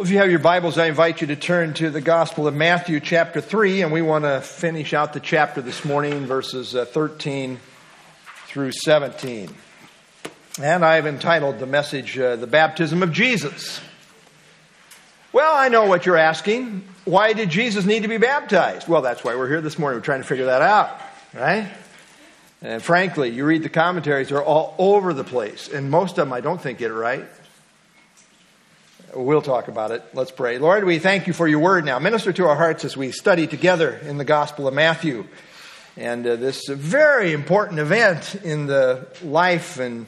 Well, if you have your Bibles, I invite you to turn to the Gospel of Matthew, chapter 3, and we want to finish out the chapter this morning, verses uh, 13 through 17. And I've entitled the message, uh, The Baptism of Jesus. Well, I know what you're asking. Why did Jesus need to be baptized? Well, that's why we're here this morning. We're trying to figure that out, right? And frankly, you read the commentaries, they're all over the place. And most of them I don't think get it right. We'll talk about it. Let's pray. Lord, we thank you for your word now. Minister to our hearts as we study together in the Gospel of Matthew. And uh, this very important event in the life and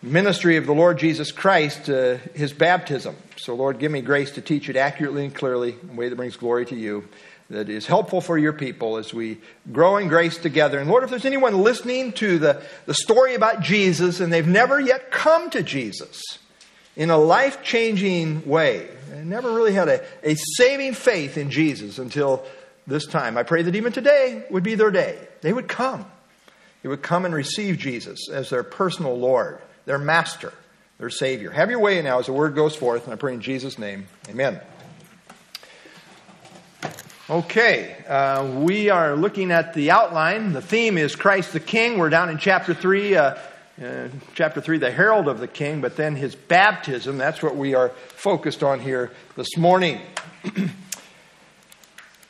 ministry of the Lord Jesus Christ, uh, his baptism. So, Lord, give me grace to teach it accurately and clearly in a way that brings glory to you, that is helpful for your people as we grow in grace together. And Lord, if there's anyone listening to the, the story about Jesus and they've never yet come to Jesus, in a life changing way. I never really had a, a saving faith in Jesus until this time. I pray that even today would be their day. They would come. They would come and receive Jesus as their personal Lord, their Master, their Savior. Have your way now as the word goes forth, and I pray in Jesus' name. Amen. Okay, uh, we are looking at the outline. The theme is Christ the King. We're down in chapter 3. Uh, uh, chapter 3, the herald of the king, but then his baptism. That's what we are focused on here this morning.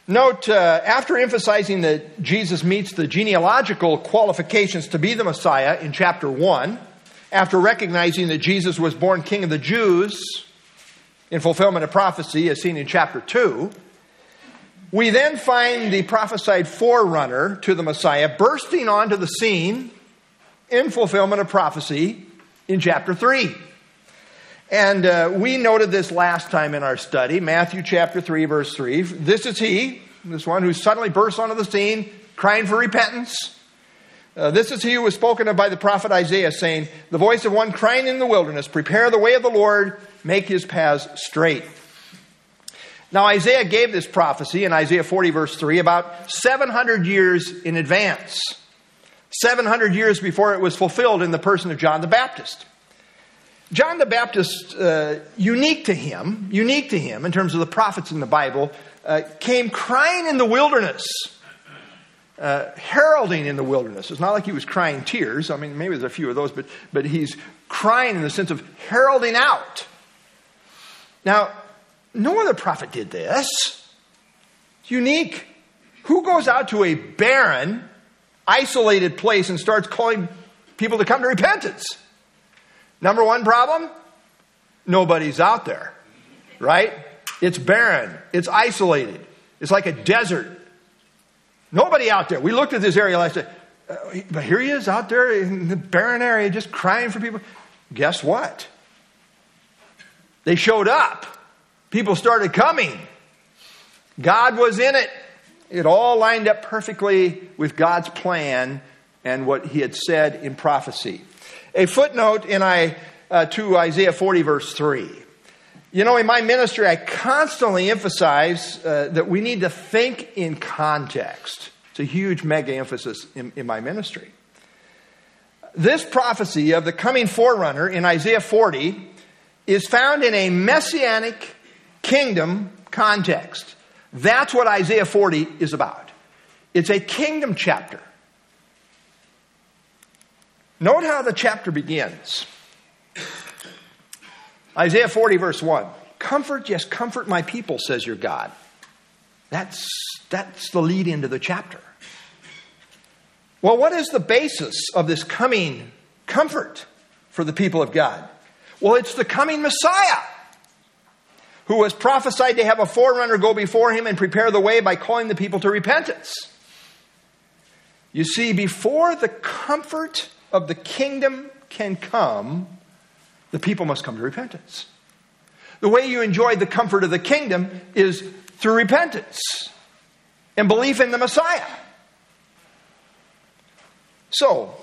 Note, uh, after emphasizing that Jesus meets the genealogical qualifications to be the Messiah in chapter 1, after recognizing that Jesus was born king of the Jews in fulfillment of prophecy, as seen in chapter 2, we then find the prophesied forerunner to the Messiah bursting onto the scene in fulfillment of prophecy in chapter 3. And uh, we noted this last time in our study, Matthew chapter 3, verse 3. This is he, this one who suddenly bursts onto the scene, crying for repentance. Uh, this is he who was spoken of by the prophet Isaiah, saying, The voice of one crying in the wilderness, Prepare the way of the Lord, make his paths straight. Now, Isaiah gave this prophecy in Isaiah 40, verse 3, about 700 years in advance. 700 years before it was fulfilled in the person of John the Baptist. John the Baptist, uh, unique to him, unique to him in terms of the prophets in the Bible, uh, came crying in the wilderness, uh, heralding in the wilderness. It's not like he was crying tears. I mean, maybe there's a few of those, but, but he's crying in the sense of heralding out. Now, no other prophet did this. It's unique. Who goes out to a barren, isolated place and starts calling people to come to repentance. Number one problem nobody's out there, right? It's barren, it's isolated, it's like a desert. Nobody out there. We looked at this area last night, uh, but here he is out there in the barren area just crying for people. Guess what? They showed up. People started coming. God was in it. It all lined up perfectly with God's plan and what he had said in prophecy. A footnote in I, uh, to Isaiah 40, verse 3. You know, in my ministry, I constantly emphasize uh, that we need to think in context. It's a huge mega emphasis in, in my ministry. This prophecy of the coming forerunner in Isaiah 40 is found in a messianic kingdom context. That's what Isaiah 40 is about. It's a kingdom chapter. Note how the chapter begins. Isaiah 40, verse 1. Comfort, yes, comfort my people, says your God. That's, that's the lead into the chapter. Well, what is the basis of this coming comfort for the people of God? Well, it's the coming Messiah who was prophesied to have a forerunner go before him and prepare the way by calling the people to repentance. You see, before the comfort of the kingdom can come, the people must come to repentance. The way you enjoy the comfort of the kingdom is through repentance and belief in the Messiah. So,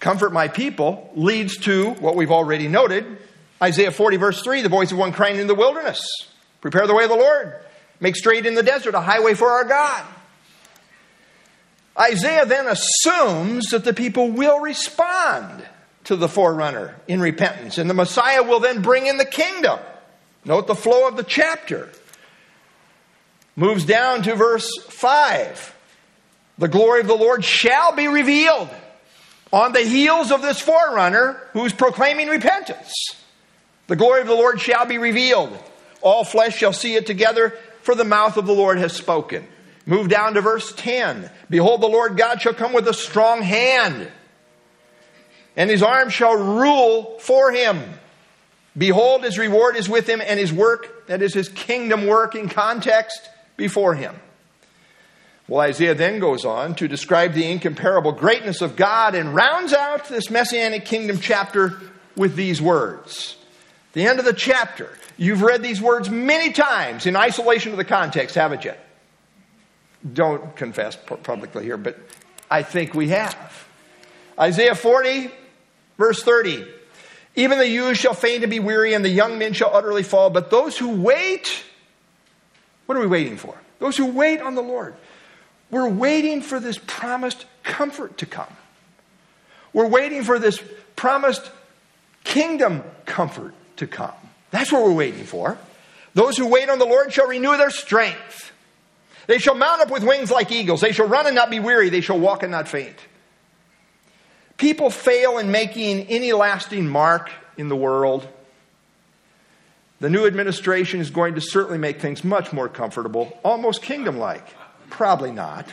comfort my people leads to what we've already noted Isaiah 40, verse 3, the voice of one crying in the wilderness Prepare the way of the Lord, make straight in the desert a highway for our God. Isaiah then assumes that the people will respond to the forerunner in repentance, and the Messiah will then bring in the kingdom Note the flow of the chapter. Moves down to verse 5. The glory of the Lord shall be revealed on the heels of this forerunner who's proclaiming repentance. The glory of the Lord shall be revealed. All flesh shall see it together, for the mouth of the Lord has spoken. Move down to verse 10. Behold, the Lord God shall come with a strong hand, and his arm shall rule for him. Behold, his reward is with him, and his work, that is his kingdom work in context, before him. Well, Isaiah then goes on to describe the incomparable greatness of God and rounds out this messianic kingdom chapter with these words. The end of the chapter. You've read these words many times in isolation of the context, haven't you? Don't confess publicly here, but I think we have. Isaiah 40, verse 30. Even the youths shall faint and be weary, and the young men shall utterly fall. But those who wait, what are we waiting for? Those who wait on the Lord. We're waiting for this promised comfort to come. We're waiting for this promised kingdom comfort to come. That's what we're waiting for. Those who wait on the Lord shall renew their strength. They shall mount up with wings like eagles. They shall run and not be weary. They shall walk and not faint. People fail in making any lasting mark in the world. The new administration is going to certainly make things much more comfortable, almost kingdom like. Probably not.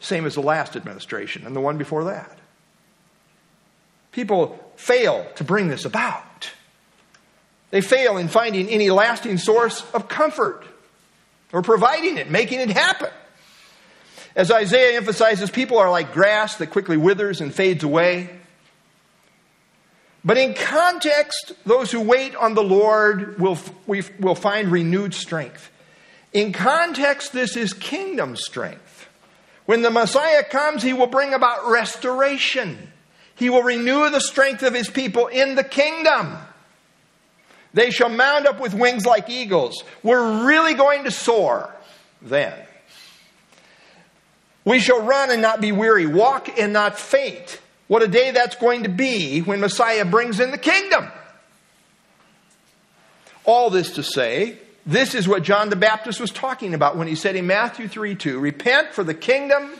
Same as the last administration and the one before that. People fail to bring this about. They fail in finding any lasting source of comfort or providing it, making it happen. As Isaiah emphasizes, people are like grass that quickly withers and fades away. But in context, those who wait on the Lord will, will find renewed strength. In context, this is kingdom strength. When the Messiah comes, he will bring about restoration. He will renew the strength of his people in the kingdom. They shall mount up with wings like eagles. We're really going to soar then. We shall run and not be weary, walk and not faint. What a day that's going to be when Messiah brings in the kingdom. All this to say, this is what John the Baptist was talking about when he said in Matthew 3 2, Repent, for the kingdom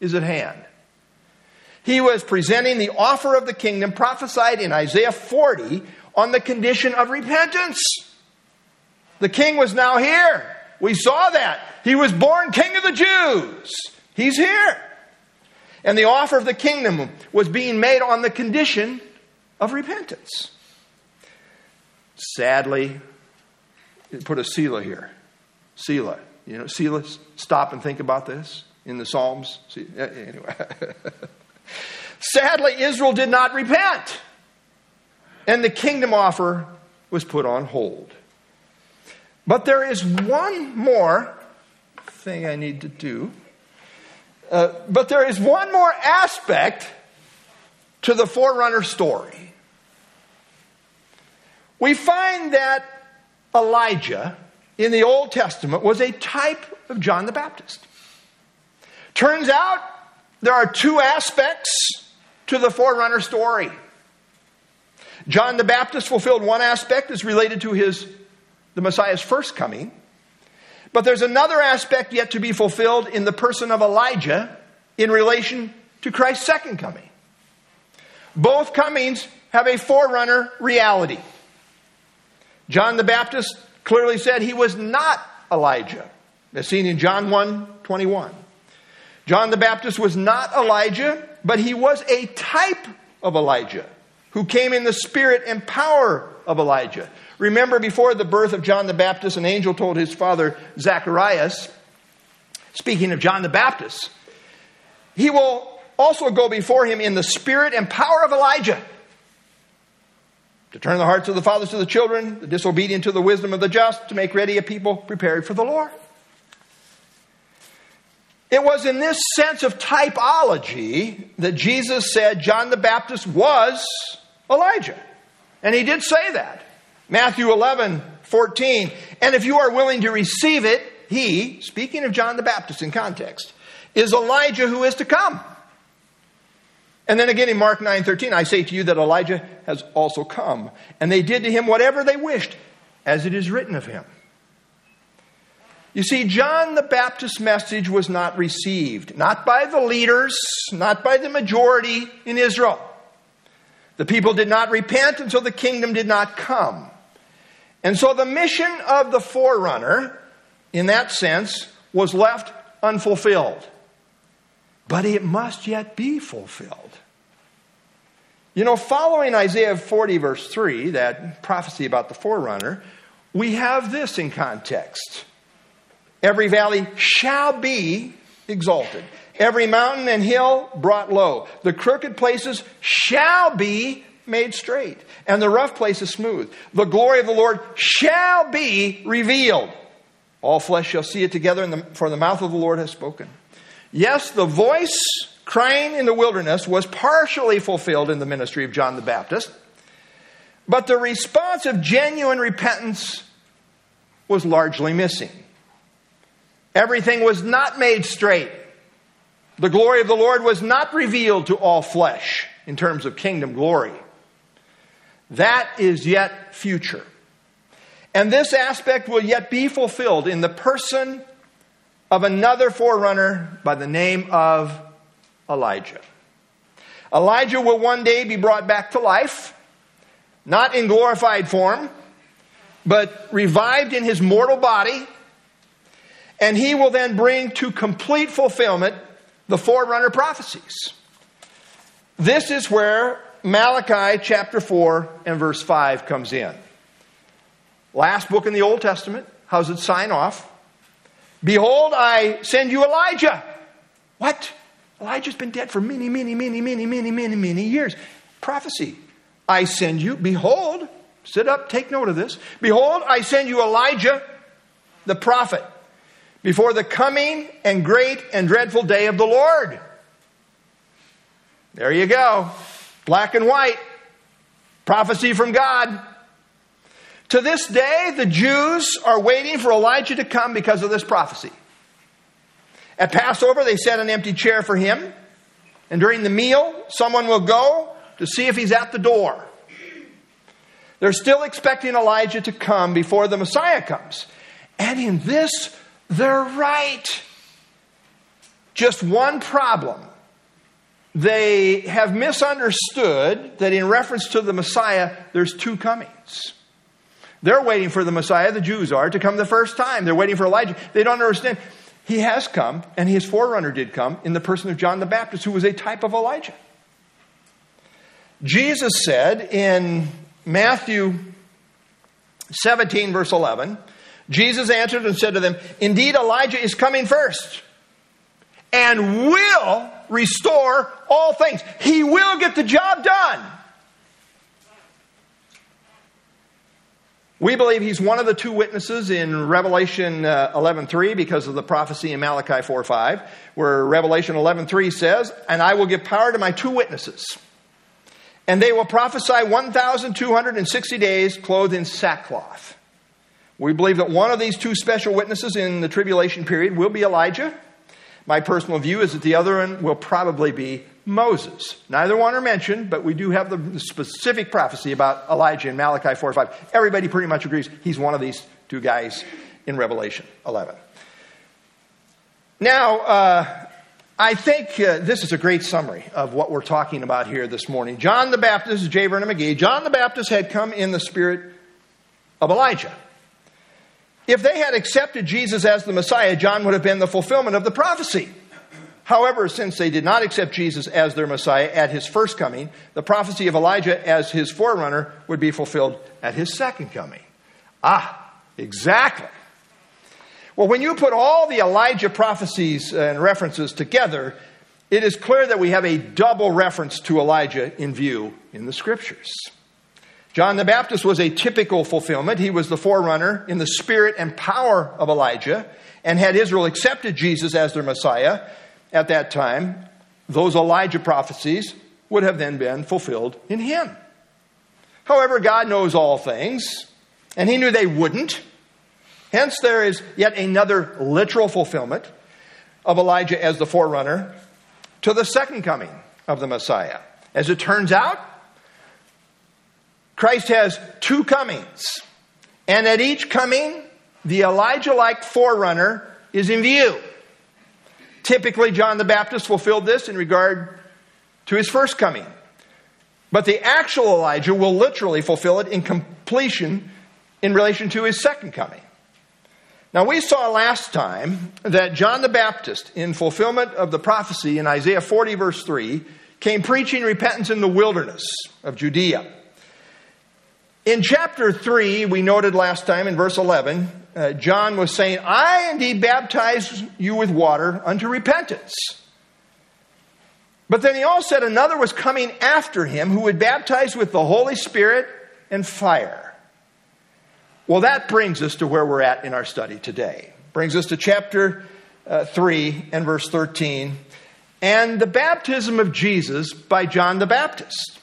is at hand. He was presenting the offer of the kingdom prophesied in Isaiah 40 on the condition of repentance. The king was now here. We saw that. He was born king of the Jews. He's here. And the offer of the kingdom was being made on the condition of repentance. Sadly, put a Selah here. Selah. You know, Selah, stop and think about this in the Psalms. Anyway. Sadly, Israel did not repent. And the kingdom offer was put on hold. But there is one more thing I need to do. Uh, but there is one more aspect to the forerunner story. We find that Elijah in the Old Testament was a type of John the Baptist. Turns out there are two aspects to the forerunner story. John the Baptist fulfilled one aspect as related to his the Messiah's first coming. But there's another aspect yet to be fulfilled in the person of Elijah in relation to Christ's second coming. Both comings have a forerunner reality. John the Baptist clearly said he was not Elijah, as seen in John 1 21. John the Baptist was not Elijah, but he was a type of Elijah who came in the spirit and power of Elijah. Remember, before the birth of John the Baptist, an angel told his father Zacharias, speaking of John the Baptist, he will also go before him in the spirit and power of Elijah to turn the hearts of the fathers to the children, the disobedient to the wisdom of the just, to make ready a people prepared for the Lord. It was in this sense of typology that Jesus said John the Baptist was Elijah. And he did say that. Matthew 11, 14. And if you are willing to receive it, he, speaking of John the Baptist in context, is Elijah who is to come. And then again in Mark 9, 13, I say to you that Elijah has also come. And they did to him whatever they wished. as it is written of him. You see, John the Baptist's message was not received, not by the leaders, not by the majority in Israel. The people did not repent, and so the kingdom did not come. And so the mission of the forerunner, in that sense, was left unfulfilled. But it must yet be fulfilled. You know, following Isaiah 40, verse 3, that prophecy about the forerunner, we have this in context. Every valley shall be exalted, every mountain and hill brought low. The crooked places shall be made straight, and the rough places smooth. The glory of the Lord shall be revealed. All flesh shall see it together, the, for the mouth of the Lord has spoken. Yes, the voice crying in the wilderness was partially fulfilled in the ministry of John the Baptist, but the response of genuine repentance was largely missing. Everything was not made straight. The glory of the Lord was not revealed to all flesh in terms of kingdom glory. That is yet future. And this aspect will yet be fulfilled in the person of another forerunner by the name of Elijah. Elijah will one day be brought back to life, not in glorified form, but revived in his mortal body and he will then bring to complete fulfillment the forerunner prophecies. This is where Malachi chapter 4 and verse 5 comes in. Last book in the Old Testament. How's it sign off? Behold, I send you Elijah. What? Elijah's been dead for many, many, many, many, many, many, many years. Prophecy. I send you, behold, sit up, take note of this. Behold, I send you Elijah, the prophet before the coming and great and dreadful day of the Lord. There you go. Black and white. Prophecy from God. To this day, the Jews are waiting for Elijah to come because of this prophecy. At Passover, they set an empty chair for him. And during the meal, someone will go to see if he's at the door. They're still expecting Elijah to come before the Messiah comes. And in this they're right. Just one problem. They have misunderstood that in reference to the Messiah, there's two comings. They're waiting for the Messiah, the Jews are, to come the first time. They're waiting for Elijah. They don't understand. He has come, and his forerunner did come in the person of John the Baptist, who was a type of Elijah. Jesus said in Matthew 17, verse 11, Jesus answered and said to them, Indeed, Elijah is coming first and will restore all things. He will get the job done. We believe he's one of the two witnesses in Revelation uh, 11:3 because of the prophecy in Malachi 4:5 where Revelation 11:3 says, "And I will give power to my two witnesses, and they will prophesy 1260 days clothed in sackcloth." We believe that one of these two special witnesses in the tribulation period will be Elijah. My personal view is that the other one will probably be Moses. Neither one are mentioned, but we do have the specific prophecy about Elijah in Malachi 4 5. Everybody pretty much agrees he's one of these two guys in Revelation 11. Now, uh, I think uh, this is a great summary of what we're talking about here this morning. John the Baptist, J. Vernon McGee, John the Baptist had come in the spirit of Elijah. If they had accepted Jesus as the Messiah, John would have been the fulfillment of the prophecy. However, since they did not accept Jesus as their Messiah at his first coming, the prophecy of Elijah as his forerunner would be fulfilled at his second coming. Ah, exactly. Well, when you put all the Elijah prophecies and references together, it is clear that we have a double reference to Elijah in view in the scriptures. John the Baptist was a typical fulfillment. He was the forerunner in the spirit and power of Elijah. And had Israel accepted Jesus as their Messiah at that time, those Elijah prophecies would have then been fulfilled in him. However, God knows all things, and he knew they wouldn't. Hence, there is yet another literal fulfillment of Elijah as the forerunner to the second coming of the Messiah. As it turns out, Christ has two comings, And at each coming, the Elijah like forerunner is in view. Typically, John the Baptist fulfilled this in regard to his first coming. But the actual Elijah will literally fulfill it in completion in relation to his second coming. Now, we saw last time that John the Baptist, in fulfillment of the prophecy in Isaiah 40, verse 3, came preaching repentance in the wilderness of Judea. In chapter 3, we noted last time in verse 11, uh, John was saying, I indeed baptize you with water unto repentance. But then he also said another was coming after him who would baptize with the Holy Spirit and fire. Well, that brings us to where we're at in our study today. Brings us to chapter uh, 3 and verse 13 and the baptism of Jesus by John the Baptist.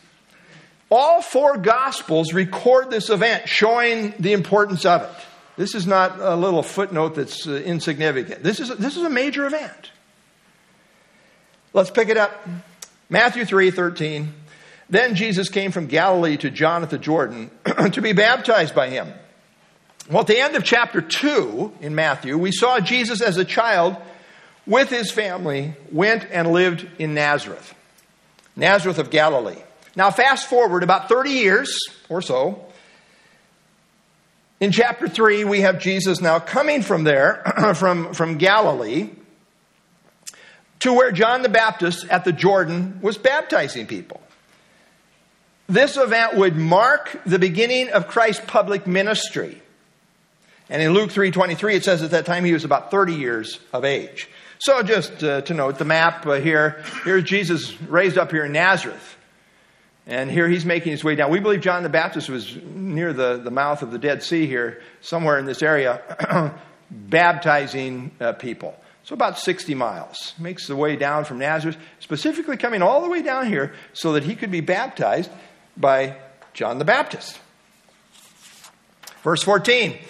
All four Gospels record this event, showing the importance of it. This is not a little footnote that's uh, insignificant. This is, a, this is a major event. Let's pick it up. Matthew 3 13. Then Jesus came from Galilee to John at the Jordan to be baptized by him. Well, at the end of chapter 2 in Matthew, we saw Jesus as a child with his family went and lived in Nazareth, Nazareth of Galilee. Now, fast forward about 30 years or so. In chapter 3, we have Jesus now coming from there, from, from Galilee, to where John the Baptist at the Jordan was baptizing people. This event would mark the beginning of Christ's public ministry. And in Luke 3:23 it says at that time he was about 30 years of age. So just uh, to note the map uh, here, here's Jesus raised up here in Nazareth. And here he's making his way down. We believe John the Baptist was near the, the mouth of the Dead Sea here, somewhere in this area, baptizing uh, people. So about 60 miles. Makes the way down from Nazareth, specifically coming all the way down here so that he could be baptized by John the Baptist. Verse 14.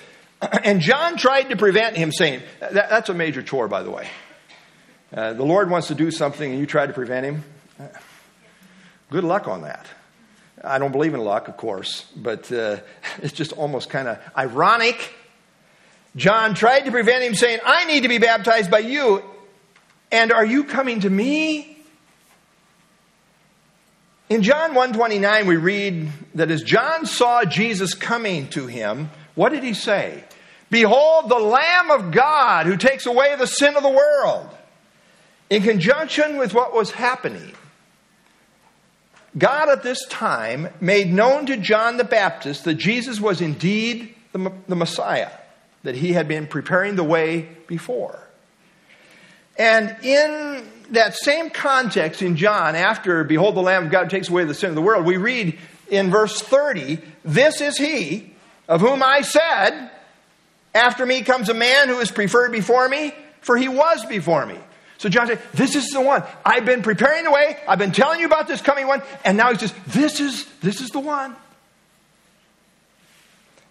And John tried to prevent him, saying, that, That's a major chore, by the way. Uh, the Lord wants to do something and you try to prevent him. Good luck on that. I don't believe in luck, of course, but uh, it's just almost kind of ironic. John tried to prevent him, saying, I need to be baptized by you, and are you coming to me? In John 129 we read that as John saw Jesus coming to him, what did he say? Behold the lamb of God who takes away the sin of the world. In conjunction with what was happening, God at this time made known to John the Baptist that Jesus was indeed the, the Messiah, that he had been preparing the way before. And in that same context in John, after, Behold, the Lamb of God takes away the sin of the world, we read in verse 30, This is he of whom I said, After me comes a man who is preferred before me, for he was before me. So John said, This is the one. I've been preparing the way. I've been telling you about this coming one. And now he says, This is, this is the one.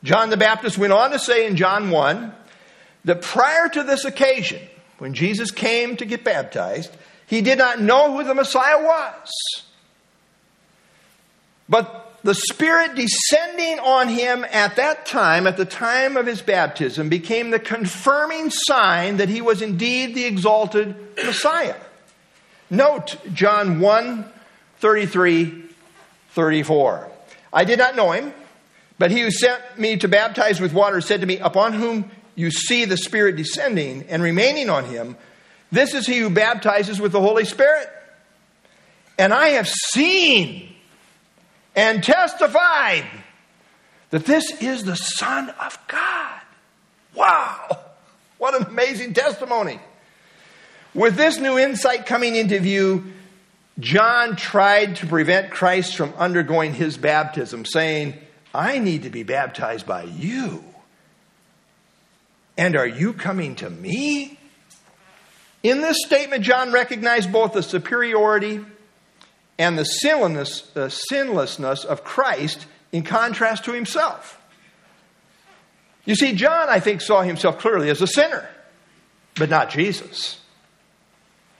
John the Baptist went on to say in John 1 that prior to this occasion, when Jesus came to get baptized, he did not know who the Messiah was. But the Spirit descending on him at that time, at the time of his baptism, became the confirming sign that he was indeed the exalted Messiah. Note John 1 33 34. I did not know him, but he who sent me to baptize with water said to me, Upon whom you see the Spirit descending and remaining on him, this is he who baptizes with the Holy Spirit. And I have seen and testified that this is the Son of God. Wow! What an amazing testimony. With this new insight coming into view, John tried to prevent Christ from undergoing his baptism, saying, I need to be baptized by you. And are you coming to me? In this statement, John recognized both the superiority and the sinlessness, sinlessness of Christ in contrast to himself. You see, John, I think, saw himself clearly as a sinner, but not Jesus.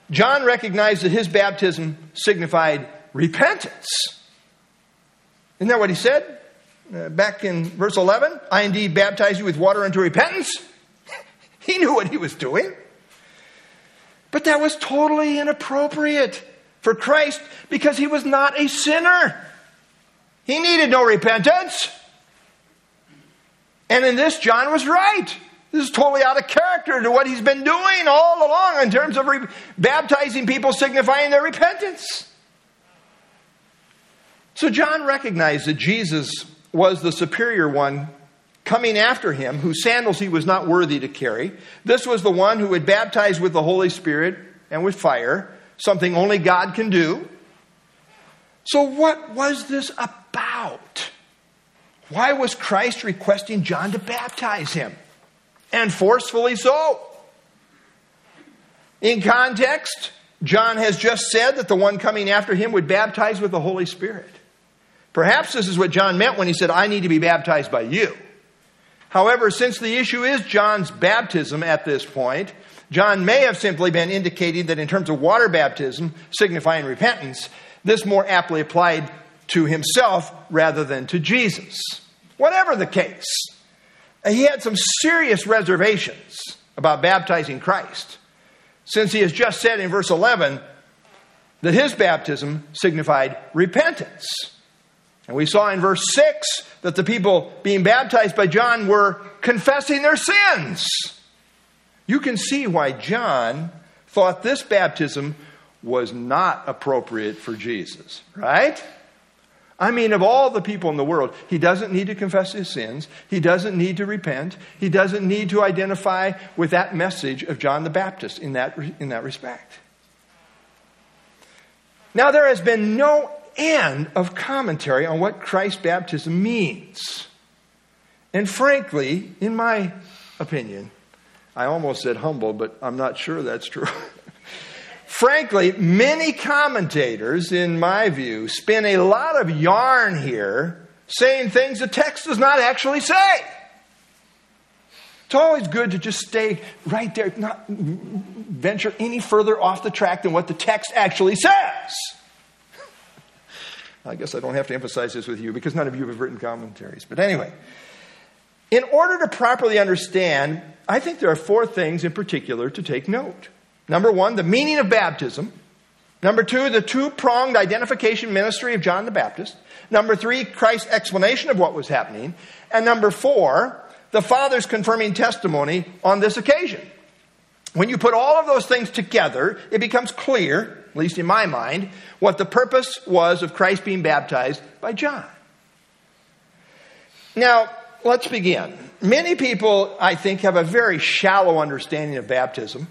John recognized that his baptism signified repentance. Isn't that what he said? Uh, back in verse 11, I indeed baptize you with water unto repentance. he knew what he was doing. But that was totally inappropriate for Christ because he was not a sinner. He needed no repentance. And in this, John was right. This is totally out of character to what he's been doing all along in terms of re- baptizing people, signifying their repentance. So John recognized that Jesus was the superior one coming after him, whose sandals he was not worthy to carry. This was the one who would baptize with the Holy Spirit and with fire, something only God can do. So, what was this about? Why was Christ requesting John to baptize him? And forcefully so. In context, John has just said that the one coming after him would baptize with the Holy Spirit. Perhaps this is what John meant when he said, I need to be baptized by you. However, since the issue is John's baptism at this point, John may have simply been indicating that in terms of water baptism, signifying repentance, this more aptly applied to himself rather than to Jesus. Whatever the case, he had some serious reservations about baptizing Christ, since he has just said in verse 11 that his baptism signified repentance. And we saw in verse 6 that the people being baptized by John were confessing their sins. You can see why John thought this baptism was not appropriate for Jesus, right? I mean, of all the people in the world, he doesn't need to confess his sins. He doesn't need to repent. He doesn't need to identify with that message of John the Baptist in that, in that respect. Now, there has been no end of commentary on what Christ's baptism means. And frankly, in my opinion, I almost said humble, but I'm not sure that's true. frankly, many commentators, in my view, spin a lot of yarn here saying things the text does not actually say. It's always good to just stay right there, not venture any further off the track than what the text actually says. I guess I don't have to emphasize this with you because none of you have written commentaries. But anyway, in order to properly understand, I think there are four things in particular to take note. Number one, the meaning of baptism. Number two, the two pronged identification ministry of John the Baptist. Number three, Christ's explanation of what was happening. And number four, the Father's confirming testimony on this occasion. When you put all of those things together, it becomes clear, at least in my mind, what the purpose was of Christ being baptized by John. Now, let's begin. Many people, I think, have a very shallow understanding of baptism.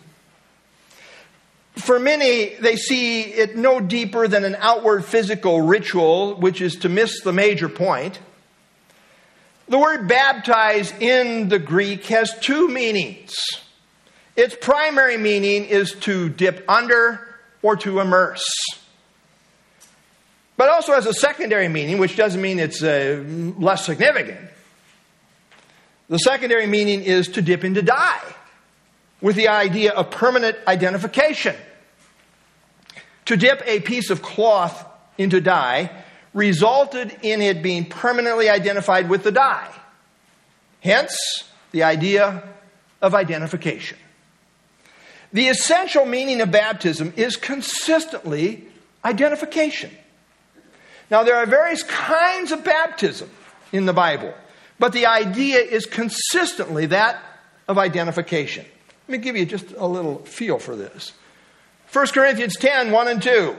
For many, they see it no deeper than an outward physical ritual, which is to miss the major point. The word baptize in the Greek has two meanings. Its primary meaning is to dip under or to immerse. But also has a secondary meaning, which doesn't mean it's uh, less significant. The secondary meaning is to dip into dye with the idea of permanent identification. To dip a piece of cloth into dye resulted in it being permanently identified with the dye. Hence, the idea of identification. The essential meaning of baptism is consistently identification. Now, there are various kinds of baptism in the Bible, but the idea is consistently that of identification. Let me give you just a little feel for this. 1 Corinthians 10 1 and 2.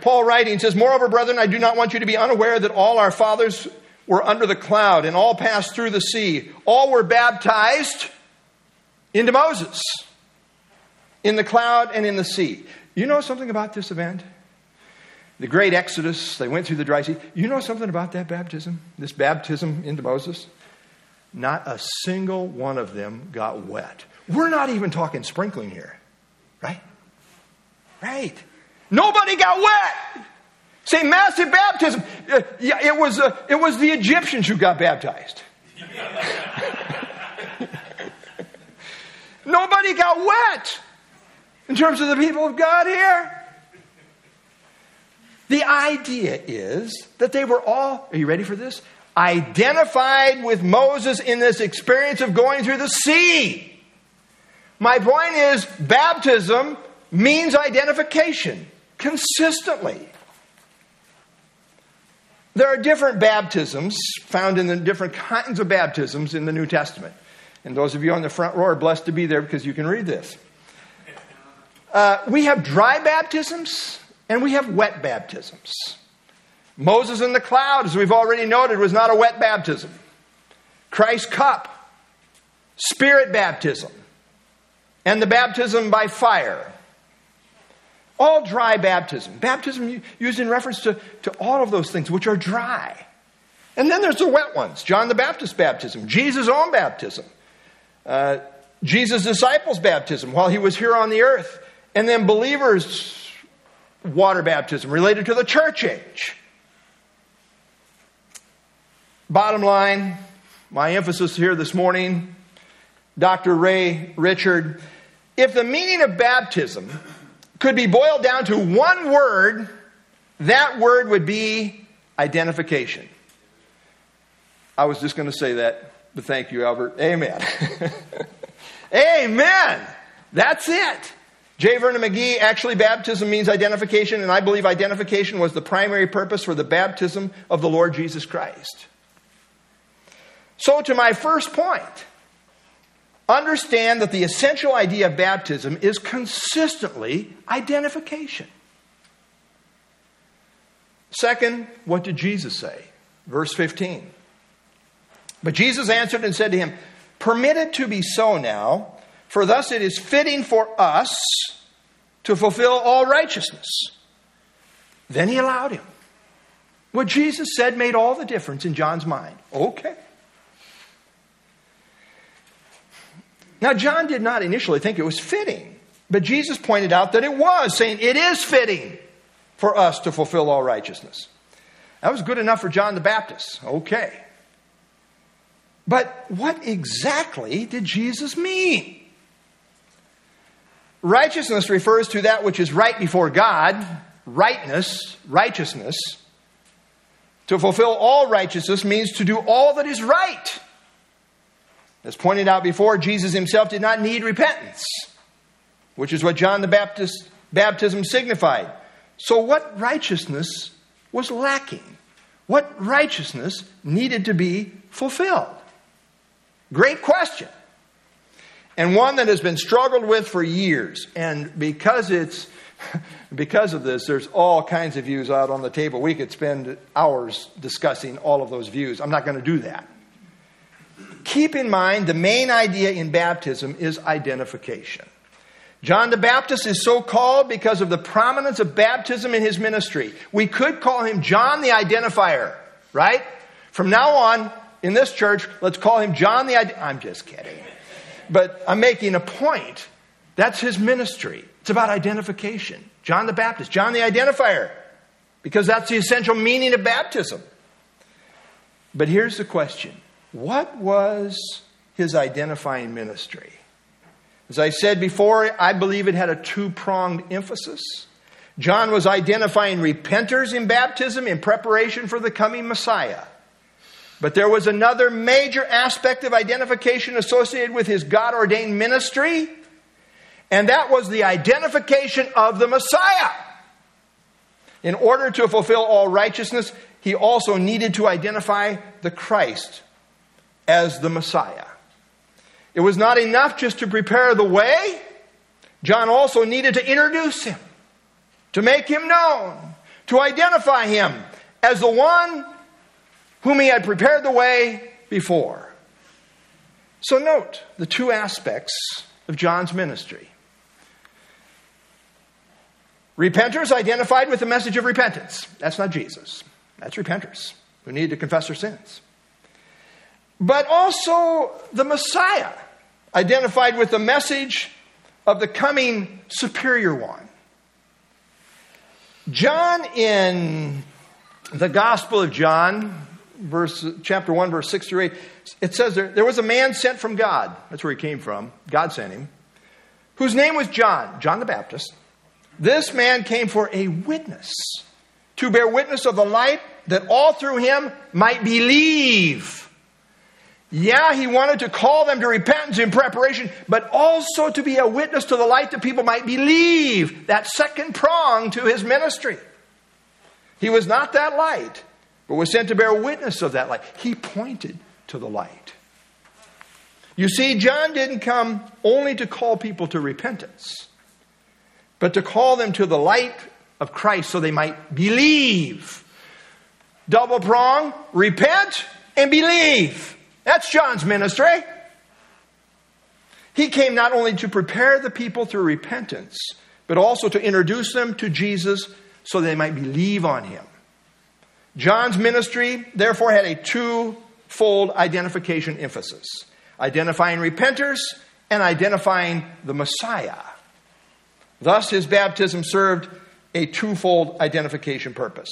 Paul writing says, Moreover, brethren, I do not want you to be unaware that all our fathers were under the cloud and all passed through the sea. All were baptized into Moses in the cloud and in the sea. You know something about this event? The great Exodus, they went through the dry sea. You know something about that baptism? This baptism into Moses? Not a single one of them got wet. We're not even talking sprinkling here, right? Right. Nobody got wet. Say massive baptism. Uh, yeah, it was, uh, it was the Egyptians who got baptized. Nobody got wet in terms of the people of God here. The idea is that they were all, are you ready for this? Identified with Moses in this experience of going through the sea. My point is, baptism means identification consistently. There are different baptisms found in the different kinds of baptisms in the New Testament. And those of you on the front row are blessed to be there because you can read this. Uh, we have dry baptisms and we have wet baptisms. Moses in the cloud, as we've already noted, was not a wet baptism. Christ's cup, spirit baptism, and the baptism by fire. All dry baptism. Baptism used in reference to, to all of those things which are dry. And then there's the wet ones John the Baptist baptism, Jesus' own baptism, uh, Jesus' disciples' baptism while he was here on the earth, and then believers' water baptism related to the church age. Bottom line, my emphasis here this morning Dr. Ray Richard, if the meaning of baptism could be boiled down to one word, that word would be identification. I was just going to say that, but thank you, Albert. Amen. Amen. That's it. J. Vernon McGee, actually, baptism means identification, and I believe identification was the primary purpose for the baptism of the Lord Jesus Christ. So, to my first point, understand that the essential idea of baptism is consistently identification. Second, what did Jesus say? Verse 15. But Jesus answered and said to him, Permit it to be so now, for thus it is fitting for us to fulfill all righteousness. Then he allowed him. What Jesus said made all the difference in John's mind. Okay. Now, John did not initially think it was fitting, but Jesus pointed out that it was, saying, It is fitting for us to fulfill all righteousness. That was good enough for John the Baptist. Okay. But what exactly did Jesus mean? Righteousness refers to that which is right before God, rightness, righteousness. To fulfill all righteousness means to do all that is right. As pointed out before, Jesus himself did not need repentance, which is what John the Baptist baptism signified. So, what righteousness was lacking? What righteousness needed to be fulfilled? Great question. And one that has been struggled with for years. And because it's because of this, there's all kinds of views out on the table. We could spend hours discussing all of those views. I'm not going to do that keep in mind the main idea in baptism is identification. John the Baptist is so called because of the prominence of baptism in his ministry. We could call him John the Identifier, right? From now on, in this church, let's call him John the. I'm just kidding. But I'm making a point. That's his ministry. It's about identification. John the Baptist, John the Identifier, because that's the essential meaning of baptism. But here's the question what was his identifying ministry? As I said before, I believe it had a two pronged emphasis. John was identifying repenters in baptism in preparation for the coming Messiah. But there was another major aspect of identification associated with his God ordained ministry, and that was the identification of the Messiah. In order to fulfill all righteousness, he also needed to identify the Christ as the Messiah. It was not enough just to prepare the way, John also needed to introduce him, to make him known, to identify him as the one whom he had prepared the way before. So, note the two aspects of John's ministry. Repenters identified with the message of repentance. That's not Jesus. That's repenters who need to confess their sins but also the Messiah, identified with the message of the coming superior one. John, in the Gospel of John, verse, chapter 1, verse 6 through 8, it says there, there was a man sent from God. That's where he came from. God sent him. Whose name was John, John the Baptist. This man came for a witness to bear witness of the light, that all through him might believe. Yeah, he wanted to call them to repentance in preparation, but also to be a witness to the light that people might believe. That second prong to his ministry. He was not that light, but was sent to bear witness of that light. He pointed to the light. You see, John didn't come only to call people to repentance, but to call them to the light of Christ so they might believe. Double prong, repent and believe. That's John's ministry. He came not only to prepare the people through repentance, but also to introduce them to Jesus so they might believe on him. John's ministry, therefore, had a twofold identification emphasis identifying repenters and identifying the Messiah. Thus, his baptism served a twofold identification purpose.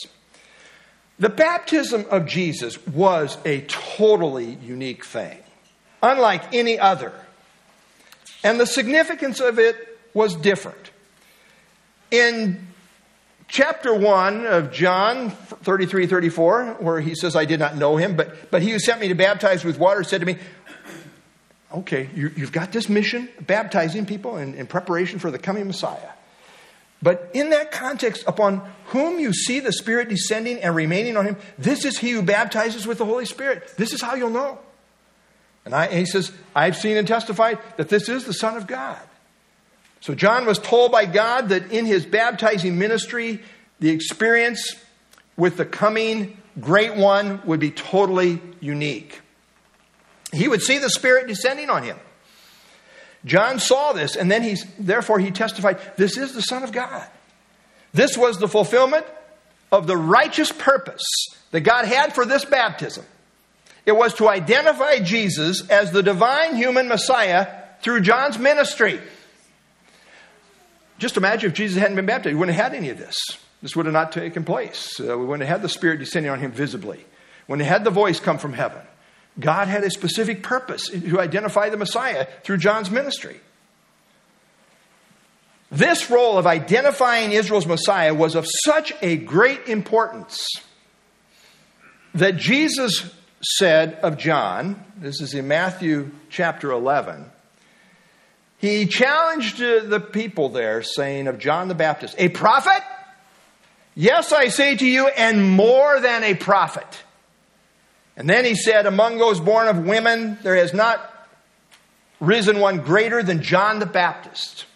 The baptism of Jesus was a totally unique thing, unlike any other. And the significance of it was different. In chapter 1 of John 33 34, where he says, I did not know him, but, but he who sent me to baptize with water said to me, Okay, you, have got this mission, baptizing people in, in preparation for the coming Messiah. But in that context, upon whom you see the Spirit descending and remaining on him, this is he who baptizes with the Holy Spirit. This is how you'll know. And, I, and he says, I've seen and testified that this is the Son of God. So John was told by God that in his baptizing ministry, the experience with the coming great one would be totally unique. He would see the Spirit descending on him. John saw this, and then he's, therefore he testified, This is the Son of God. This was the fulfillment of the righteous purpose that God had for this baptism. It was to identify Jesus as the divine human Messiah through John's ministry. Just imagine if Jesus hadn't been baptized, we wouldn't have had any of this. This would have not taken place. Uh, we wouldn't have had the Spirit descending on him visibly. When he had the voice come from heaven. God had a specific purpose to identify the Messiah through John's ministry. This role of identifying Israel's Messiah was of such a great importance that Jesus said of John, this is in Matthew chapter 11, he challenged uh, the people there, saying of John the Baptist, A prophet? Yes, I say to you, and more than a prophet. And then he said, Among those born of women, there has not risen one greater than John the Baptist.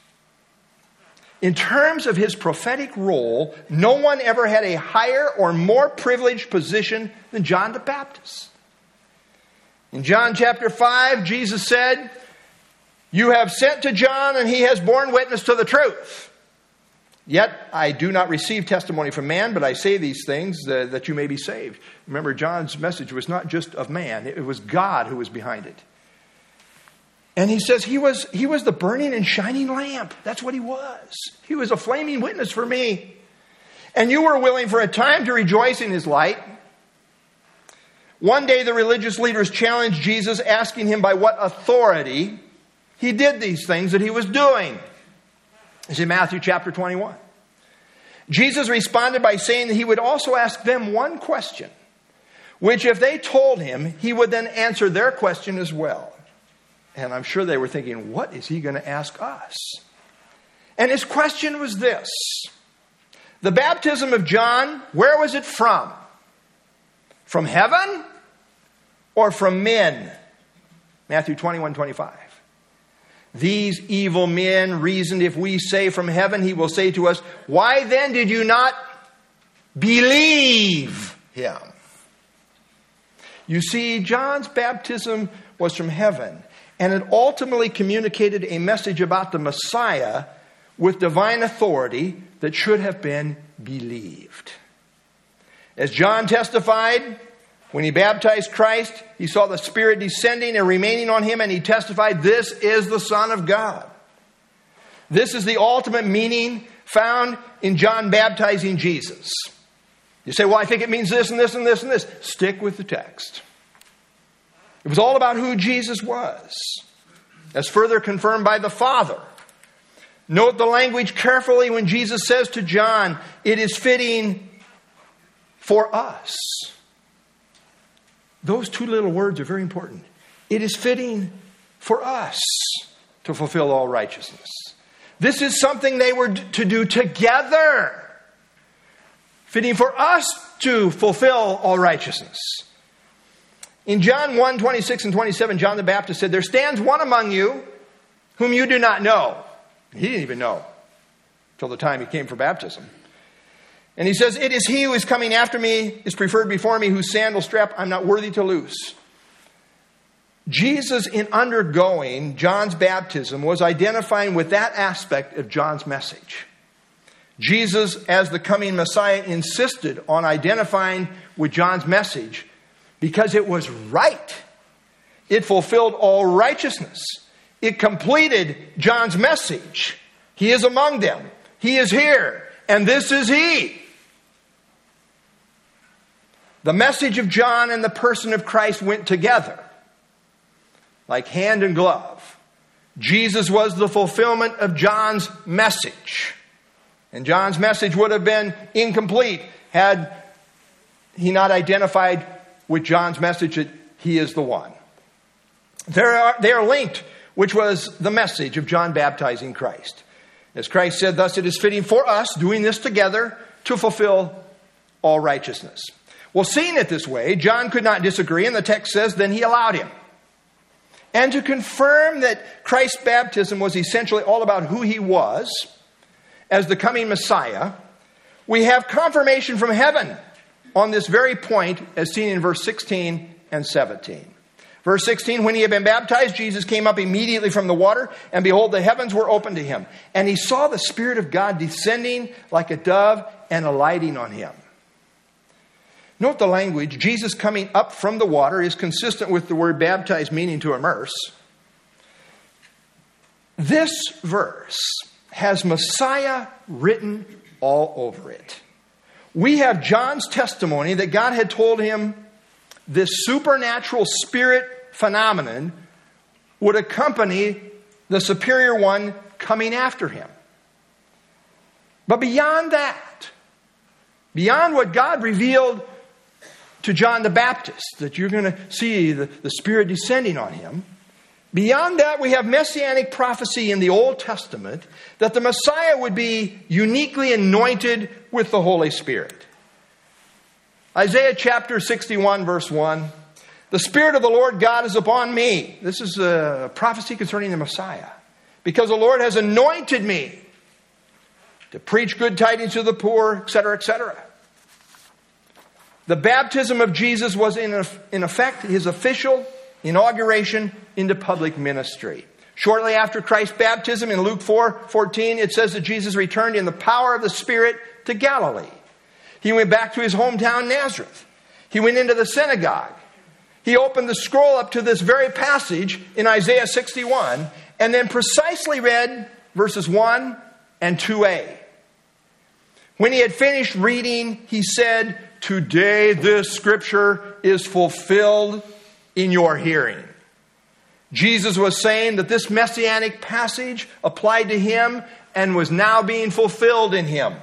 In terms of his prophetic role, no one ever had a higher or more privileged position than John the Baptist. In John chapter 5, Jesus said, You have sent to John, and he has borne witness to the truth. Yet I do not receive testimony from man, but I say these things uh, that you may be saved. Remember, John's message was not just of man, it was God who was behind it. And he says he was, he was the burning and shining lamp. That's what he was. He was a flaming witness for me. And you were willing for a time to rejoice in his light. One day the religious leaders challenged Jesus, asking him by what authority he did these things that he was doing. It's in Matthew chapter 21. Jesus responded by saying that he would also ask them one question, which, if they told him, he would then answer their question as well. And I'm sure they were thinking, what is he going to ask us? And his question was this The baptism of John, where was it from? From heaven or from men? Matthew 21 25. These evil men reasoned if we say from heaven, he will say to us, Why then did you not believe him? You see, John's baptism was from heaven, and it ultimately communicated a message about the Messiah with divine authority that should have been believed. As John testified, when he baptized Christ, he saw the Spirit descending and remaining on him, and he testified, This is the Son of God. This is the ultimate meaning found in John baptizing Jesus. You say, Well, I think it means this and this and this and this. Stick with the text. It was all about who Jesus was, as further confirmed by the Father. Note the language carefully when Jesus says to John, It is fitting for us. Those two little words are very important. It is fitting for us to fulfill all righteousness. This is something they were to do together. Fitting for us to fulfill all righteousness. In John 1 26 and 27, John the Baptist said, There stands one among you whom you do not know. He didn't even know till the time he came for baptism. And he says, It is he who is coming after me, is preferred before me, whose sandal strap I'm not worthy to loose. Jesus, in undergoing John's baptism, was identifying with that aspect of John's message. Jesus, as the coming Messiah, insisted on identifying with John's message because it was right. It fulfilled all righteousness. It completed John's message. He is among them. He is here. And this is He. The message of John and the person of Christ went together like hand and glove. Jesus was the fulfillment of John's message. And John's message would have been incomplete had he not identified with John's message that he is the one. They are, they are linked, which was the message of John baptizing Christ. As Christ said, thus it is fitting for us, doing this together, to fulfill all righteousness. Well, seeing it this way, John could not disagree, and the text says, then he allowed him. And to confirm that Christ's baptism was essentially all about who he was as the coming Messiah, we have confirmation from heaven on this very point as seen in verse 16 and 17. Verse 16, when he had been baptized, Jesus came up immediately from the water, and behold, the heavens were opened to him. And he saw the Spirit of God descending like a dove and alighting on him. Note the language. Jesus coming up from the water is consistent with the word baptize, meaning to immerse. This verse has Messiah written all over it. We have John's testimony that God had told him this supernatural spirit phenomenon would accompany the superior one coming after him. But beyond that, beyond what God revealed to John the Baptist, that you're going to see the, the Spirit descending on him. Beyond that, we have messianic prophecy in the Old Testament that the Messiah would be uniquely anointed with the Holy Spirit. Isaiah chapter 61, verse 1. The Spirit of the Lord God is upon me. This is a prophecy concerning the Messiah. Because the Lord has anointed me to preach good tidings to the poor, etc., etc. The baptism of Jesus was, in, in effect, his official inauguration into public ministry. Shortly after Christ's baptism in Luke 4 14, it says that Jesus returned in the power of the Spirit to Galilee. He went back to his hometown, Nazareth. He went into the synagogue. He opened the scroll up to this very passage in Isaiah 61 and then precisely read verses 1 and 2a. When he had finished reading, he said, Today this scripture is fulfilled in your hearing. Jesus was saying that this messianic passage applied to him and was now being fulfilled in him.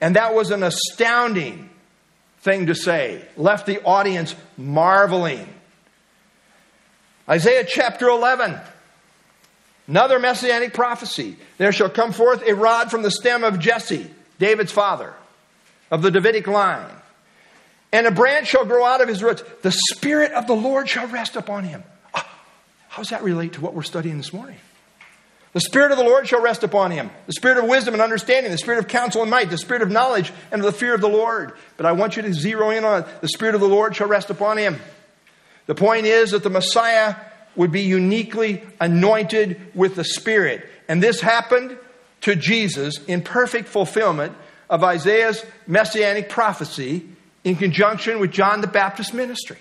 And that was an astounding thing to say, left the audience marveling. Isaiah chapter 11, another messianic prophecy. There shall come forth a rod from the stem of Jesse, David's father, of the Davidic line and a branch shall grow out of his roots. The Spirit of the Lord shall rest upon him. Oh, how does that relate to what we're studying this morning? The Spirit of the Lord shall rest upon him. The Spirit of wisdom and understanding, the Spirit of counsel and might, the Spirit of knowledge and of the fear of the Lord. But I want you to zero in on it. The Spirit of the Lord shall rest upon him. The point is that the Messiah would be uniquely anointed with the Spirit. And this happened to Jesus in perfect fulfillment of Isaiah's messianic prophecy in conjunction with John the Baptist ministry.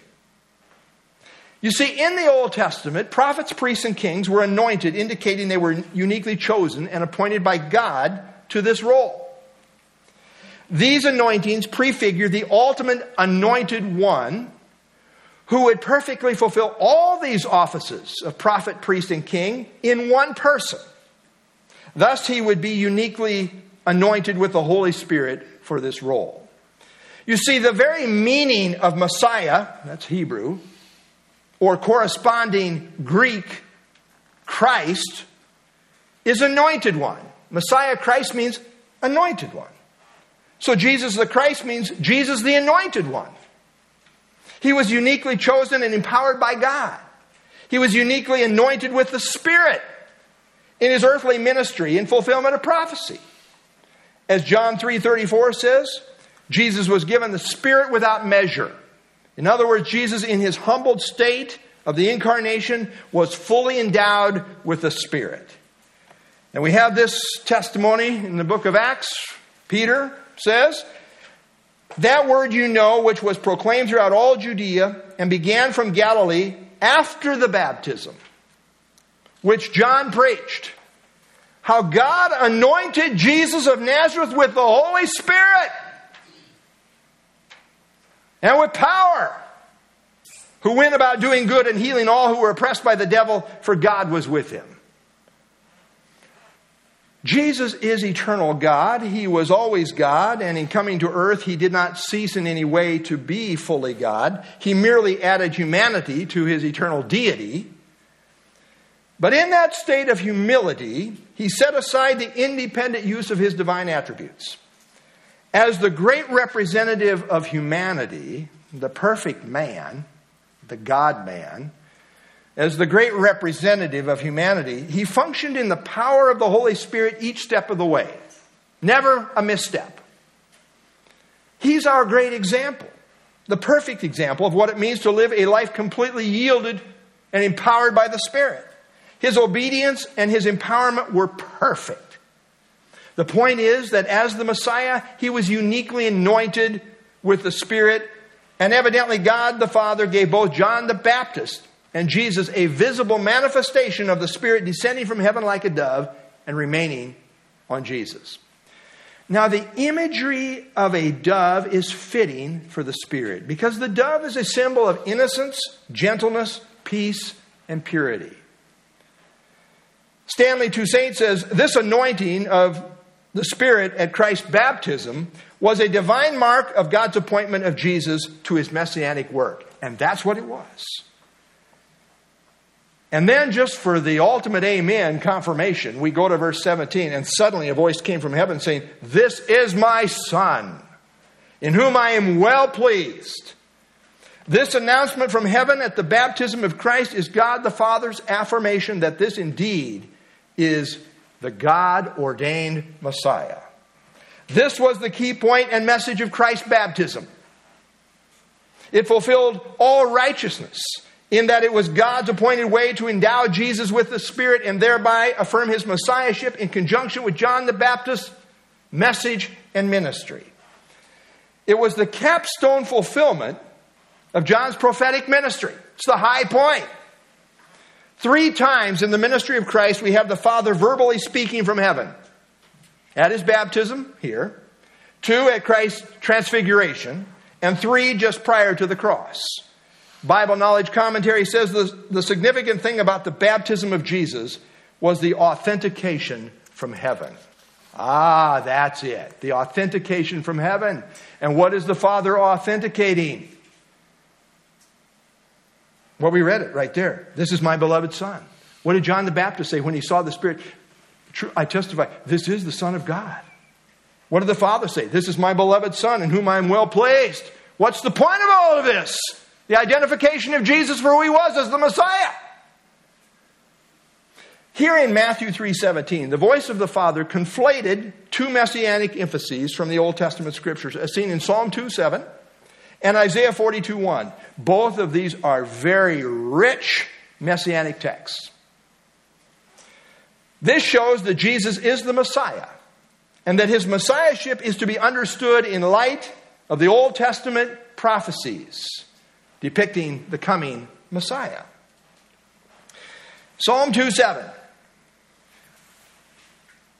You see, in the Old Testament, prophets, priests, and kings were anointed, indicating they were uniquely chosen and appointed by God to this role. These anointings prefigure the ultimate anointed one who would perfectly fulfill all these offices of prophet, priest, and king in one person. Thus, he would be uniquely anointed with the Holy Spirit for this role. You see, the very meaning of Messiah, that's Hebrew, or corresponding Greek Christ, is anointed one. Messiah Christ means anointed one. So Jesus the Christ means Jesus the anointed one. He was uniquely chosen and empowered by God. He was uniquely anointed with the Spirit in his earthly ministry in fulfillment of prophecy. As John 3:34 says, Jesus was given the Spirit without measure. In other words, Jesus in his humbled state of the incarnation was fully endowed with the Spirit. And we have this testimony in the book of Acts. Peter says, That word you know, which was proclaimed throughout all Judea and began from Galilee after the baptism, which John preached, how God anointed Jesus of Nazareth with the Holy Spirit and with power, who went about doing good and healing all who were oppressed by the devil, for God was with him. Jesus is eternal God. He was always God, and in coming to earth, he did not cease in any way to be fully God. He merely added humanity to his eternal deity. But in that state of humility, he set aside the independent use of his divine attributes. As the great representative of humanity, the perfect man, the God man, as the great representative of humanity, he functioned in the power of the Holy Spirit each step of the way. Never a misstep. He's our great example, the perfect example of what it means to live a life completely yielded and empowered by the Spirit. His obedience and his empowerment were perfect. The point is that as the Messiah, he was uniquely anointed with the Spirit, and evidently God the Father gave both John the Baptist and Jesus a visible manifestation of the Spirit descending from heaven like a dove and remaining on Jesus. Now, the imagery of a dove is fitting for the Spirit because the dove is a symbol of innocence, gentleness, peace, and purity. Stanley Toussaint says this anointing of the Spirit at Christ's baptism was a divine mark of God's appointment of Jesus to his messianic work. And that's what it was. And then, just for the ultimate amen confirmation, we go to verse 17, and suddenly a voice came from heaven saying, This is my Son, in whom I am well pleased. This announcement from heaven at the baptism of Christ is God the Father's affirmation that this indeed is the God ordained Messiah. This was the key point and message of Christ's baptism. It fulfilled all righteousness in that it was God's appointed way to endow Jesus with the Spirit and thereby affirm his messiahship in conjunction with John the Baptist's message and ministry. It was the capstone fulfillment of John's prophetic ministry. It's the high point. Three times in the ministry of Christ, we have the Father verbally speaking from heaven. At his baptism, here. Two, at Christ's transfiguration. And three, just prior to the cross. Bible Knowledge Commentary says the, the significant thing about the baptism of Jesus was the authentication from heaven. Ah, that's it. The authentication from heaven. And what is the Father authenticating? Well, we read it right there. This is my beloved Son. What did John the Baptist say when he saw the Spirit? I testify, this is the Son of God. What did the Father say? This is my beloved Son in whom I am well placed. What's the point of all of this? The identification of Jesus for who he was as the Messiah. Here in Matthew 3:17, the voice of the Father conflated two messianic emphases from the Old Testament scriptures, as seen in Psalm 2:7 and Isaiah 42:1. Both of these are very rich messianic texts. This shows that Jesus is the Messiah and that his messiahship is to be understood in light of the Old Testament prophecies depicting the coming Messiah. Psalm 2 7.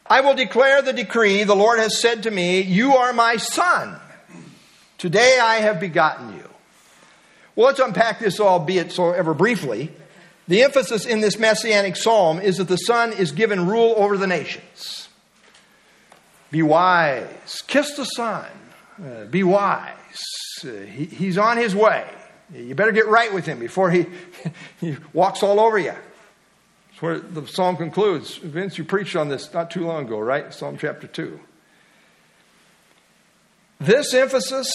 I will declare the decree. The Lord has said to me, You are my son. Today I have begotten you. Well, let's unpack this, albeit so ever briefly. The emphasis in this messianic psalm is that the Son is given rule over the nations. Be wise, kiss the Son, Uh, be wise. Uh, he, he's on his way. You better get right with him before he, he walks all over you. That's where the psalm concludes. Vince, you preached on this not too long ago, right? Psalm chapter 2. This emphasis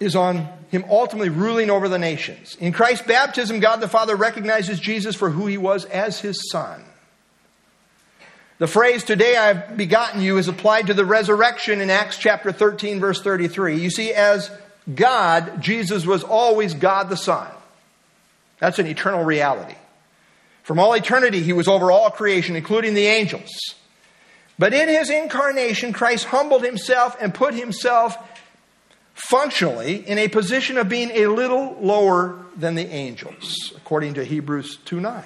is on him ultimately ruling over the nations. In Christ's baptism, God the Father recognizes Jesus for who he was as his son. The phrase, Today I have begotten you, is applied to the resurrection in Acts chapter 13, verse 33. You see, as God, Jesus was always God the Son. That's an eternal reality. From all eternity, he was over all creation, including the angels. But in his incarnation, Christ humbled himself and put himself functionally in a position of being a little lower than the angels, according to Hebrews 2 9.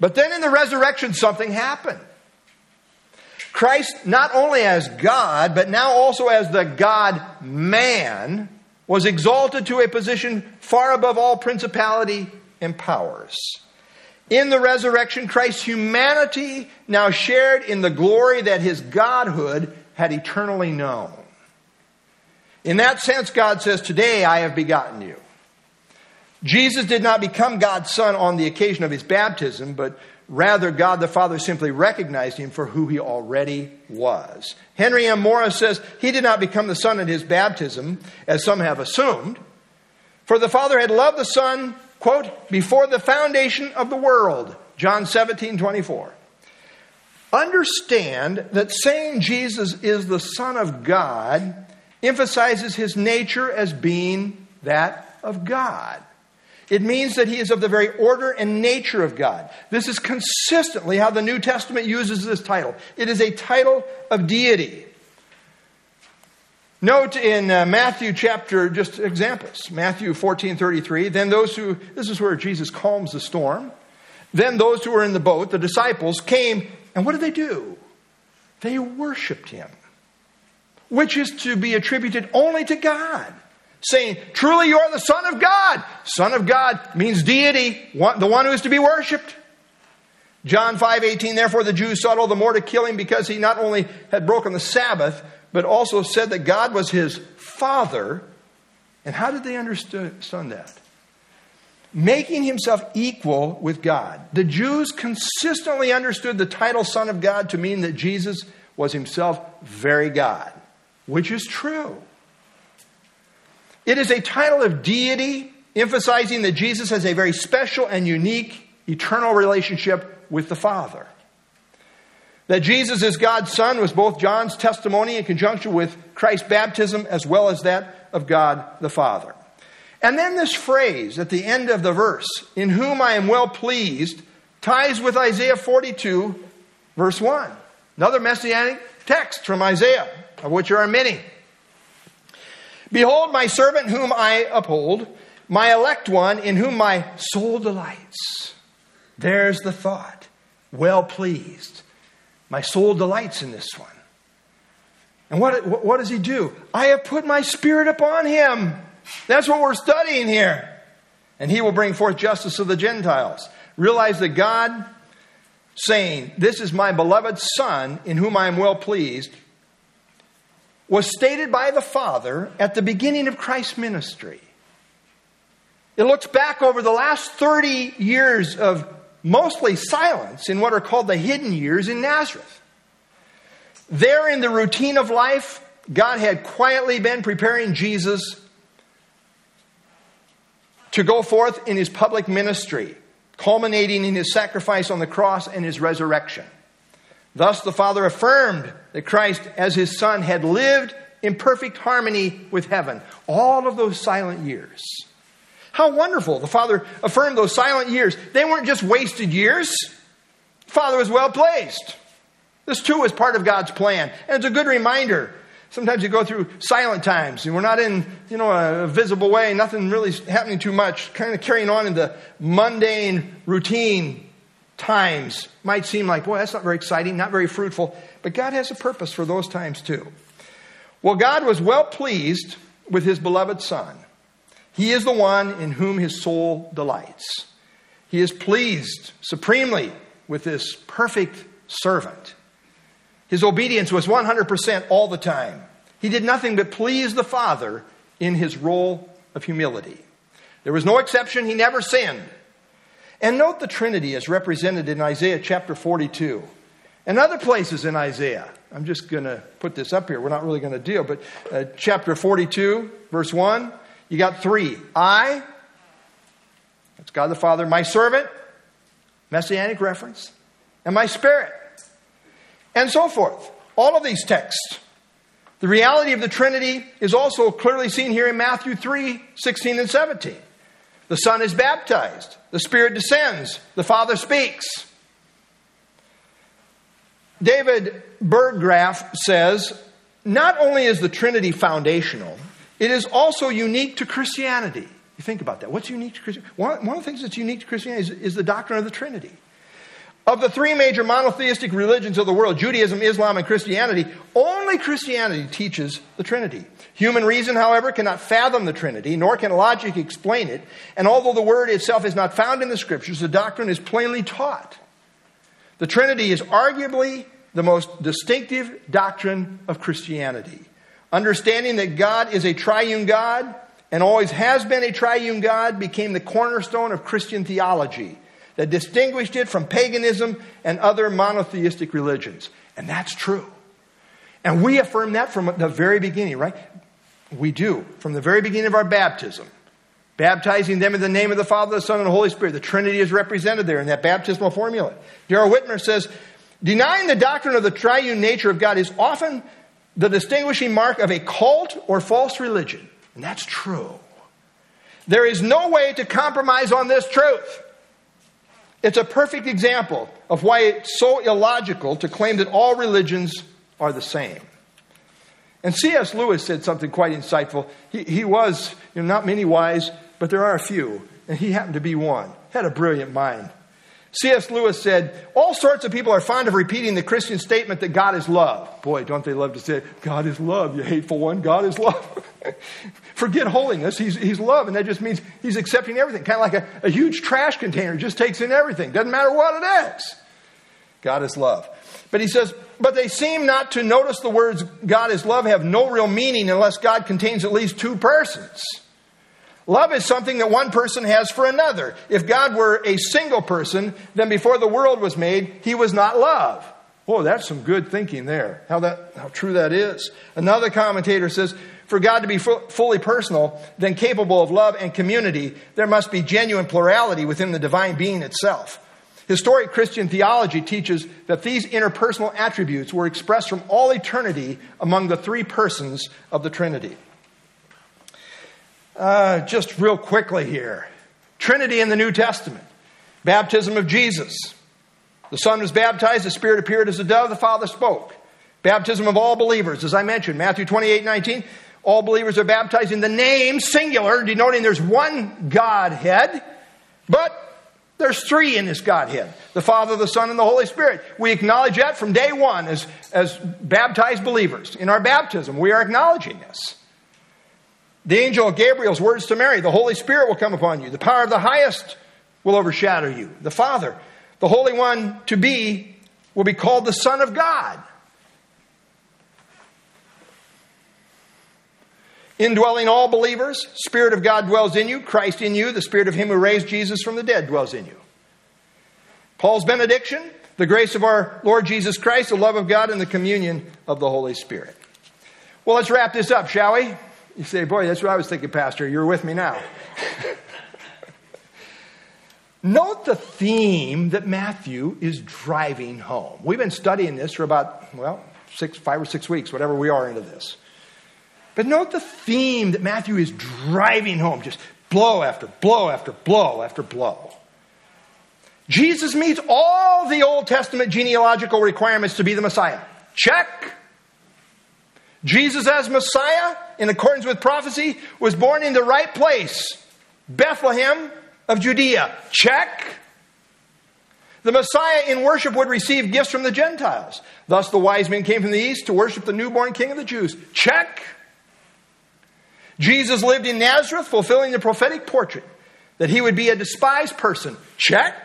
But then in the resurrection, something happened. Christ, not only as God, but now also as the God man, was exalted to a position far above all principality and powers. In the resurrection, Christ's humanity now shared in the glory that his godhood had eternally known. In that sense, God says, Today I have begotten you. Jesus did not become God's son on the occasion of his baptism, but rather God the Father simply recognized him for who he already was. Henry M. Morris says he did not become the son at his baptism, as some have assumed, for the Father had loved the Son, quote, before the foundation of the world. John 17, 24. Understand that saying Jesus is the Son of God emphasizes his nature as being that of God. It means that he is of the very order and nature of God. This is consistently how the New Testament uses this title. It is a title of deity. Note in uh, Matthew chapter, just examples, Matthew 14 33, then those who, this is where Jesus calms the storm. Then those who were in the boat, the disciples, came, and what did they do? They worshiped him which is to be attributed only to God, saying, Truly you are the Son of God. Son of God means deity, the one who is to be worshiped. John 5 18, therefore the Jews sought all the more to kill him because he not only had broken the Sabbath, but also said that God was his Father. And how did they understand that? Making himself equal with God. The Jews consistently understood the title Son of God to mean that Jesus was himself very God which is true. It is a title of deity, emphasizing that Jesus has a very special and unique eternal relationship with the Father. That Jesus is God's Son was both John's testimony in conjunction with Christ's baptism as well as that of God the Father. And then this phrase at the end of the verse, in whom I am well pleased, ties with Isaiah 42, verse 1. Another messianic text from Isaiah of which there are many. Behold, my servant whom I uphold, my elect one in whom my soul delights. There's the thought. Well pleased. My soul delights in this one. And what, what does he do? I have put my spirit upon him. That's what we're studying here. And he will bring forth justice to the Gentiles. Realize that God saying, This is my beloved Son in whom I am well pleased, was stated by the Father at the beginning of Christ's ministry. It looks back over the last 30 years of mostly silence in what are called the hidden years in Nazareth. There, in the routine of life, God had quietly been preparing Jesus to go forth in his public ministry, culminating in his sacrifice on the cross and his resurrection. Thus, the Father affirmed that Christ, as his Son, had lived in perfect harmony with heaven all of those silent years. How wonderful. The Father affirmed those silent years. They weren't just wasted years. The Father was well placed. This too is part of God's plan. And it's a good reminder. Sometimes you go through silent times and we're not in, you know, a visible way, nothing really happening too much, kind of carrying on in the mundane routine times might seem like, boy, that's not very exciting, not very fruitful. But God has a purpose for those times too. Well, God was well pleased with his beloved Son. He is the one in whom his soul delights. He is pleased supremely with this perfect servant. His obedience was 100% all the time. He did nothing but please the Father in his role of humility. There was no exception, he never sinned. And note the Trinity as represented in Isaiah chapter 42 and other places in Isaiah. I'm just going to put this up here. We're not really going to deal, but uh, chapter 42, verse 1, you got three. I, that's God the Father, my servant, messianic reference, and my spirit, and so forth. All of these texts. The reality of the Trinity is also clearly seen here in Matthew 3 16 and 17. The Son is baptized, the Spirit descends, the Father speaks. David Burggraff says not only is the Trinity foundational, it is also unique to Christianity. You think about that. What's unique to Christianity? One, one of the things that's unique to Christianity is, is the doctrine of the Trinity. Of the three major monotheistic religions of the world, Judaism, Islam, and Christianity, only Christianity teaches the Trinity. Human reason, however, cannot fathom the Trinity, nor can logic explain it. And although the word itself is not found in the scriptures, the doctrine is plainly taught. The Trinity is arguably the most distinctive doctrine of Christianity. Understanding that God is a triune God and always has been a triune God became the cornerstone of Christian theology that distinguished it from paganism and other monotheistic religions. And that's true. And we affirm that from the very beginning, right? We do. From the very beginning of our baptism. Baptizing them in the name of the Father, the Son, and the Holy Spirit. The Trinity is represented there in that baptismal formula. Darrell Whitmer says, denying the doctrine of the triune nature of God is often the distinguishing mark of a cult or false religion. And that's true. There is no way to compromise on this truth. It's a perfect example of why it's so illogical to claim that all religions are the same. And C.S. Lewis said something quite insightful. He, he was, you know, not many wise, but there are a few, and he happened to be one. Had a brilliant mind. C.S. Lewis said, All sorts of people are fond of repeating the Christian statement that God is love. Boy, don't they love to say, God is love, you hateful one, God is love. Forget holiness. He's, he's love, and that just means he's accepting everything. Kind of like a, a huge trash container, just takes in everything. Doesn't matter what it is. God is love. But he says, but they seem not to notice the words God is love have no real meaning unless God contains at least two persons. Love is something that one person has for another. If God were a single person, then before the world was made, he was not love. Oh, that's some good thinking there. How that how true that is. Another commentator says, for God to be fully personal, then capable of love and community, there must be genuine plurality within the divine being itself. Historic Christian theology teaches that these interpersonal attributes were expressed from all eternity among the three persons of the Trinity. Uh, just real quickly here Trinity in the New Testament, baptism of Jesus. The Son was baptized, the Spirit appeared as a dove, the Father spoke. Baptism of all believers, as I mentioned, Matthew 28 19. All believers are baptized in the name, singular, denoting there's one Godhead, but there's three in this Godhead the Father, the Son, and the Holy Spirit. We acknowledge that from day one as, as baptized believers. In our baptism, we are acknowledging this. The angel Gabriel's words to Mary the Holy Spirit will come upon you, the power of the highest will overshadow you. The Father, the Holy One to be, will be called the Son of God. Indwelling all believers, Spirit of God dwells in you, Christ in you, the Spirit of Him who raised Jesus from the dead dwells in you. Paul's benediction, the grace of our Lord Jesus Christ, the love of God, and the communion of the Holy Spirit. Well, let's wrap this up, shall we? You say, boy, that's what I was thinking, Pastor. You're with me now. Note the theme that Matthew is driving home. We've been studying this for about, well, six, five or six weeks, whatever we are into this. But note the theme that Matthew is driving home, just blow after blow after blow after blow. Jesus meets all the Old Testament genealogical requirements to be the Messiah. Check. Jesus, as Messiah, in accordance with prophecy, was born in the right place Bethlehem of Judea. Check. The Messiah in worship would receive gifts from the Gentiles. Thus, the wise men came from the east to worship the newborn king of the Jews. Check. Jesus lived in Nazareth, fulfilling the prophetic portrait that he would be a despised person. Check.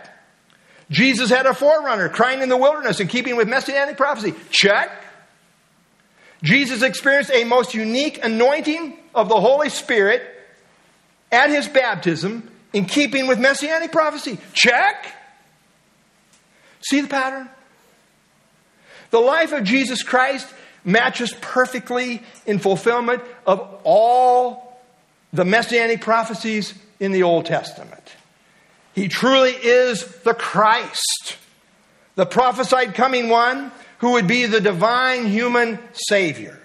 Jesus had a forerunner crying in the wilderness in keeping with messianic prophecy. Check. Jesus experienced a most unique anointing of the Holy Spirit at his baptism in keeping with messianic prophecy. Check. See the pattern? The life of Jesus Christ matches perfectly in fulfillment of all the messianic prophecies in the Old Testament. He truly is the Christ, the prophesied coming one who would be the divine human Savior.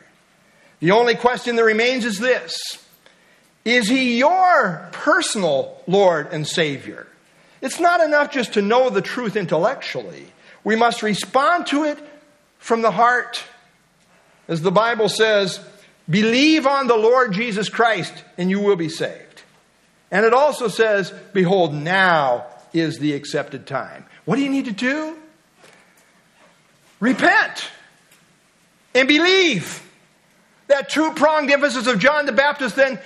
The only question that remains is this Is He your personal Lord and Savior? It's not enough just to know the truth intellectually. We must respond to it from the heart. As the Bible says, believe on the Lord Jesus Christ and you will be saved. And it also says, behold, now is the accepted time. What do you need to do? Repent and believe. That two pronged emphasis of John the Baptist then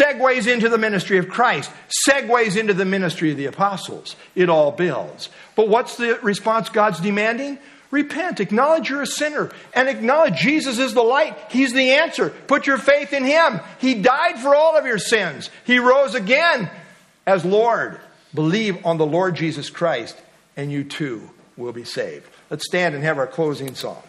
segues into the ministry of Christ, segues into the ministry of the apostles. It all builds. But what's the response God's demanding? Repent, acknowledge you're a sinner, and acknowledge Jesus is the light. He's the answer. Put your faith in Him. He died for all of your sins, He rose again as Lord. Believe on the Lord Jesus Christ, and you too will be saved. Let's stand and have our closing song.